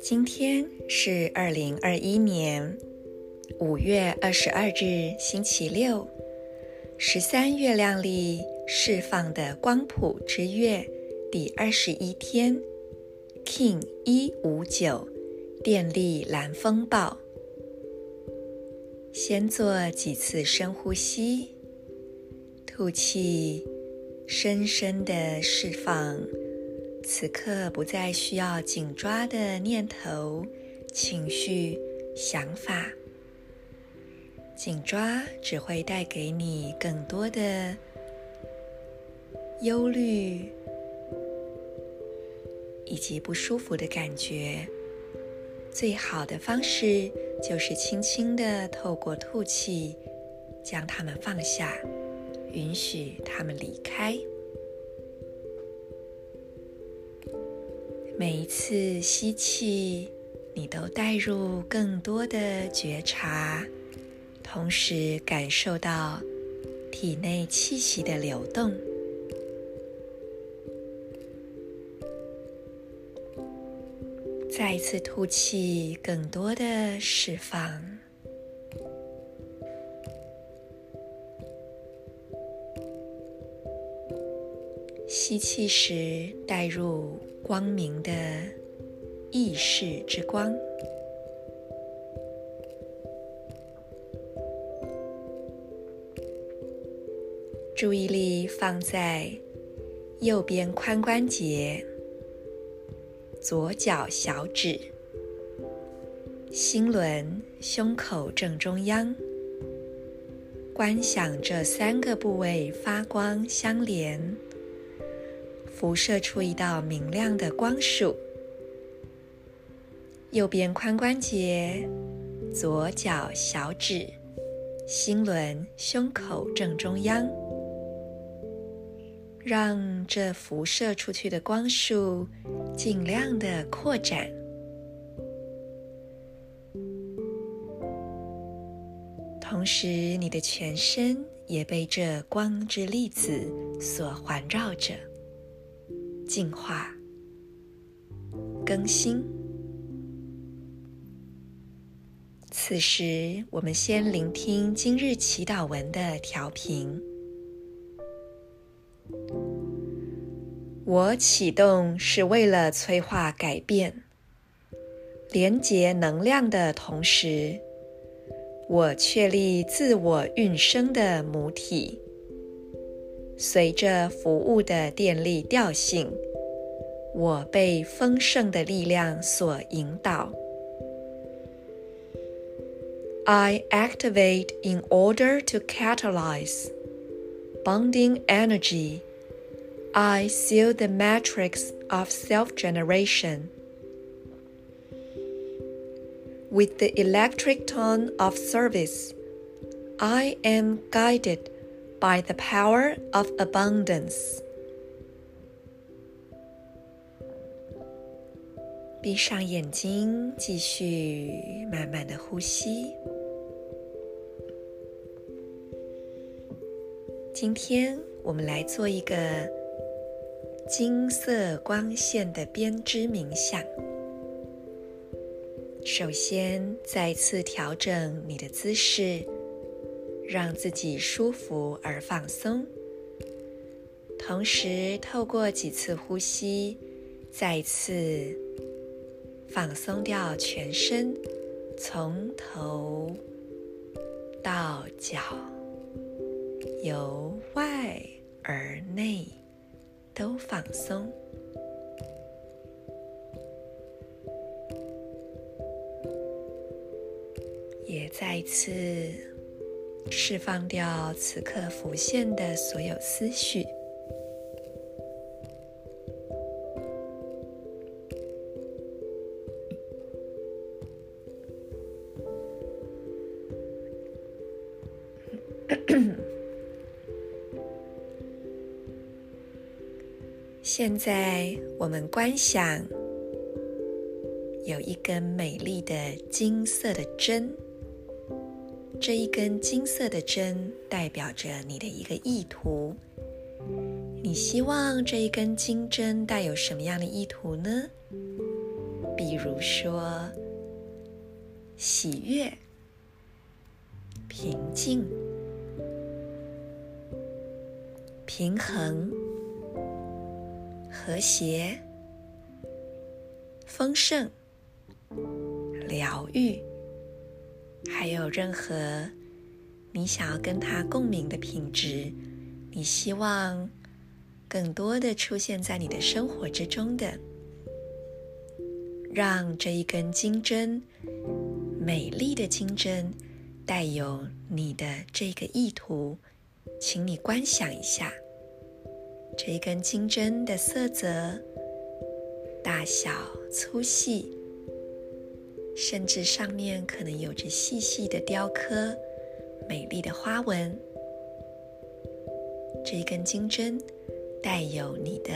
今天是二零二一年五月二十二日，星期六，十三月亮历释放的光谱之月第二十一天，King 一五九，电力蓝风暴。先做几次深呼吸，吐气，深深的释放。此刻不再需要紧抓的念头、情绪、想法，紧抓只会带给你更多的忧虑以及不舒服的感觉。最好的方式就是轻轻的透过吐气，将它们放下，允许他们离开。每一次吸气，你都带入更多的觉察，同时感受到体内气息的流动。再一次吐气，更多的释放。吸气时，带入。光明的意识之光，注意力放在右边髋关节、左脚小指、心轮、胸口正中央，观想这三个部位发光相连。辐射出一道明亮的光束。右边髋关节、左脚小指、心轮、胸口正中央，让这辐射出去的光束尽量的扩展，同时你的全身也被这光之粒子所环绕着。进化、更新。此时，我们先聆听今日祈祷文的调频。我启动是为了催化改变，连接能量的同时，我确立自我运生的母体。随着服务的电力调性，我被丰盛的力量所引导。I activate in order to catalyze bonding energy. I seal the matrix of self-generation with the electric tone of service. I am guided. By the power of abundance，闭上眼睛，继续慢慢的呼吸。今天我们来做一个金色光线的编织冥想。首先，再次调整你的姿势。让自己舒服而放松，同时透过几次呼吸，再次放松掉全身，从头到脚，由外而内都放松，也再次。释放掉此刻浮现的所有思绪。现在，我们观想有一根美丽的金色的针。这一根金色的针代表着你的一个意图。你希望这一根金针带有什么样的意图呢？比如说，喜悦、平静、平衡、和谐、丰盛、疗愈，还有任何你想要跟他共鸣的品质，你希望更多的出现在你的生活之中的，让这一根金针，美丽的金针，带有你的这个意图，请你观想一下，这一根金针的色泽、大小、粗细，甚至上面可能有着细细的雕刻、美丽的花纹。这一根金针。带有你的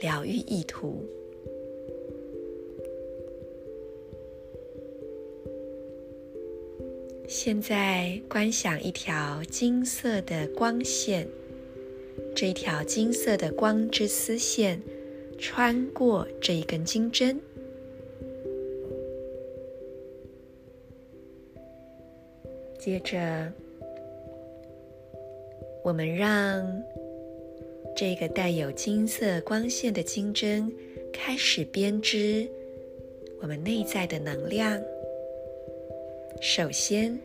疗愈意图。现在观想一条金色的光线，这条金色的光之丝线穿过这一根金针，接着我们让。这个带有金色光线的金针开始编织我们内在的能量。首先，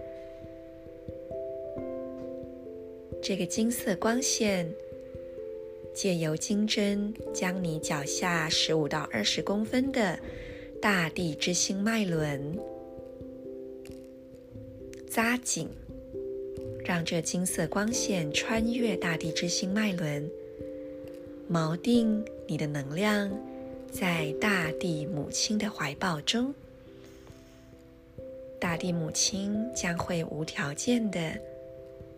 这个金色光线借由金针将你脚下十五到二十公分的大地之心脉轮扎紧，让这金色光线穿越大地之心脉轮。锚定你的能量，在大地母亲的怀抱中，大地母亲将会无条件的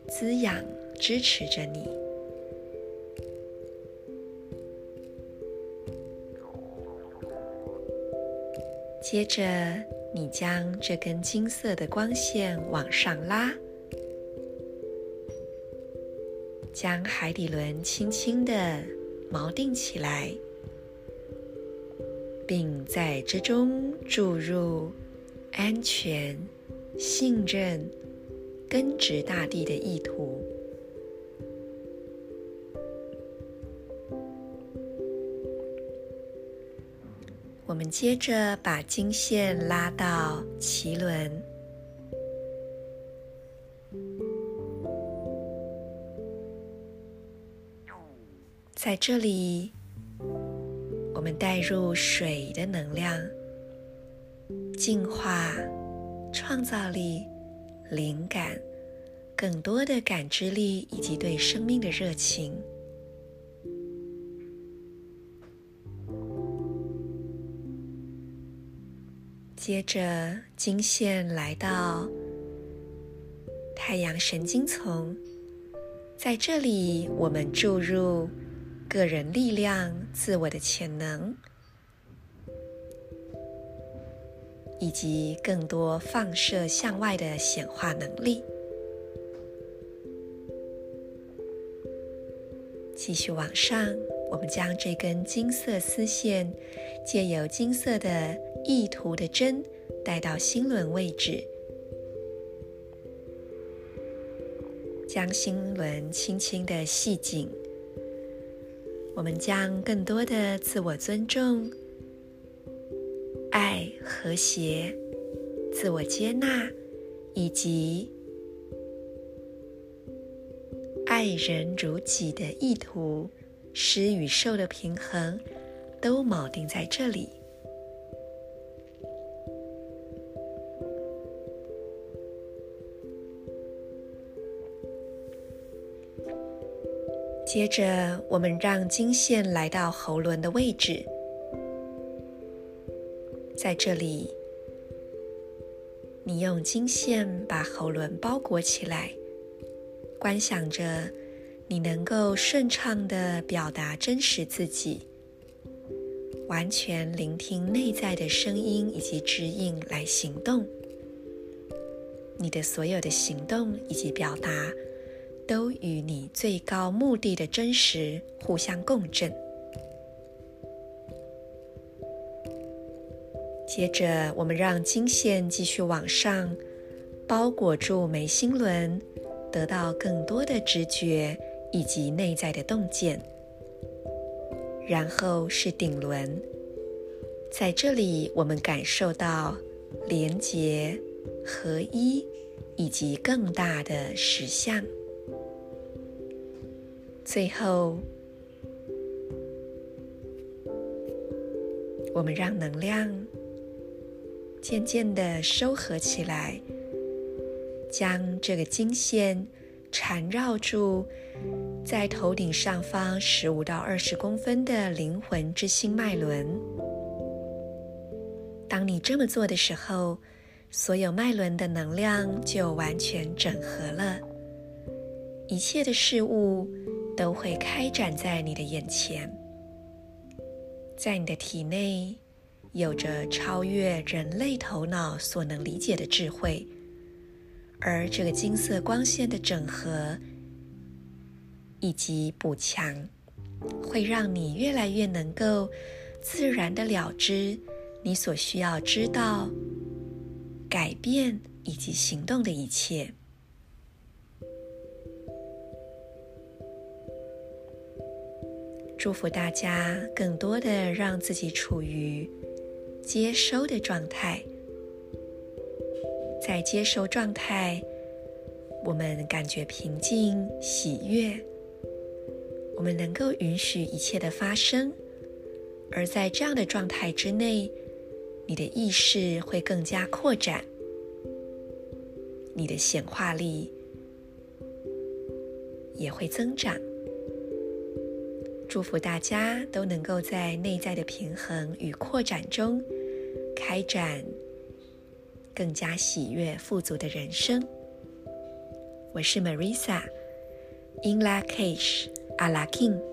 滋养、支持着你。接着，你将这根金色的光线往上拉，将海底轮轻轻的。锚定起来，并在之中注入安全、信任、根植大地的意图。我们接着把金线拉到脐轮。在这里，我们带入水的能量，净化、创造力、灵感，更多的感知力以及对生命的热情。接着，金线来到太阳神经丛，在这里，我们注入。个人力量、自我的潜能，以及更多放射向外的显化能力。继续往上，我们将这根金色丝线，借由金色的意图的针，带到心轮位置，将心轮轻轻的系紧。我们将更多的自我尊重、爱、和谐、自我接纳，以及爱人如己的意图，施与受的平衡，都锚定在这里。接着，我们让金线来到喉轮的位置，在这里，你用金线把喉轮包裹起来，观想着你能够顺畅地表达真实自己，完全聆听内在的声音以及指引来行动。你的所有的行动以及表达，都与你最高目的的真实互相共振。接着，我们让经线继续往上，包裹住眉心轮，得到更多的直觉以及内在的洞见。然后是顶轮，在这里我们感受到连结、合一以及更大的实相。最后，我们让能量。渐渐地收合起来，将这个经线缠绕住在头顶上方十五到二十公分的灵魂之心脉轮。当你这么做的时候，所有脉轮的能量就完全整合了，一切的事物都会开展在你的眼前，在你的体内。有着超越人类头脑所能理解的智慧，而这个金色光线的整合以及补强，会让你越来越能够自然的了知你所需要知道、改变以及行动的一切。祝福大家，更多的让自己处于。接收的状态，在接收状态，我们感觉平静、喜悦。我们能够允许一切的发生，而在这样的状态之内，你的意识会更加扩展，你的显化力也会增长。祝福大家都能够在内在的平衡与扩展中，开展更加喜悦富足的人生。我是 Marisa，In Lakish Ala K'in。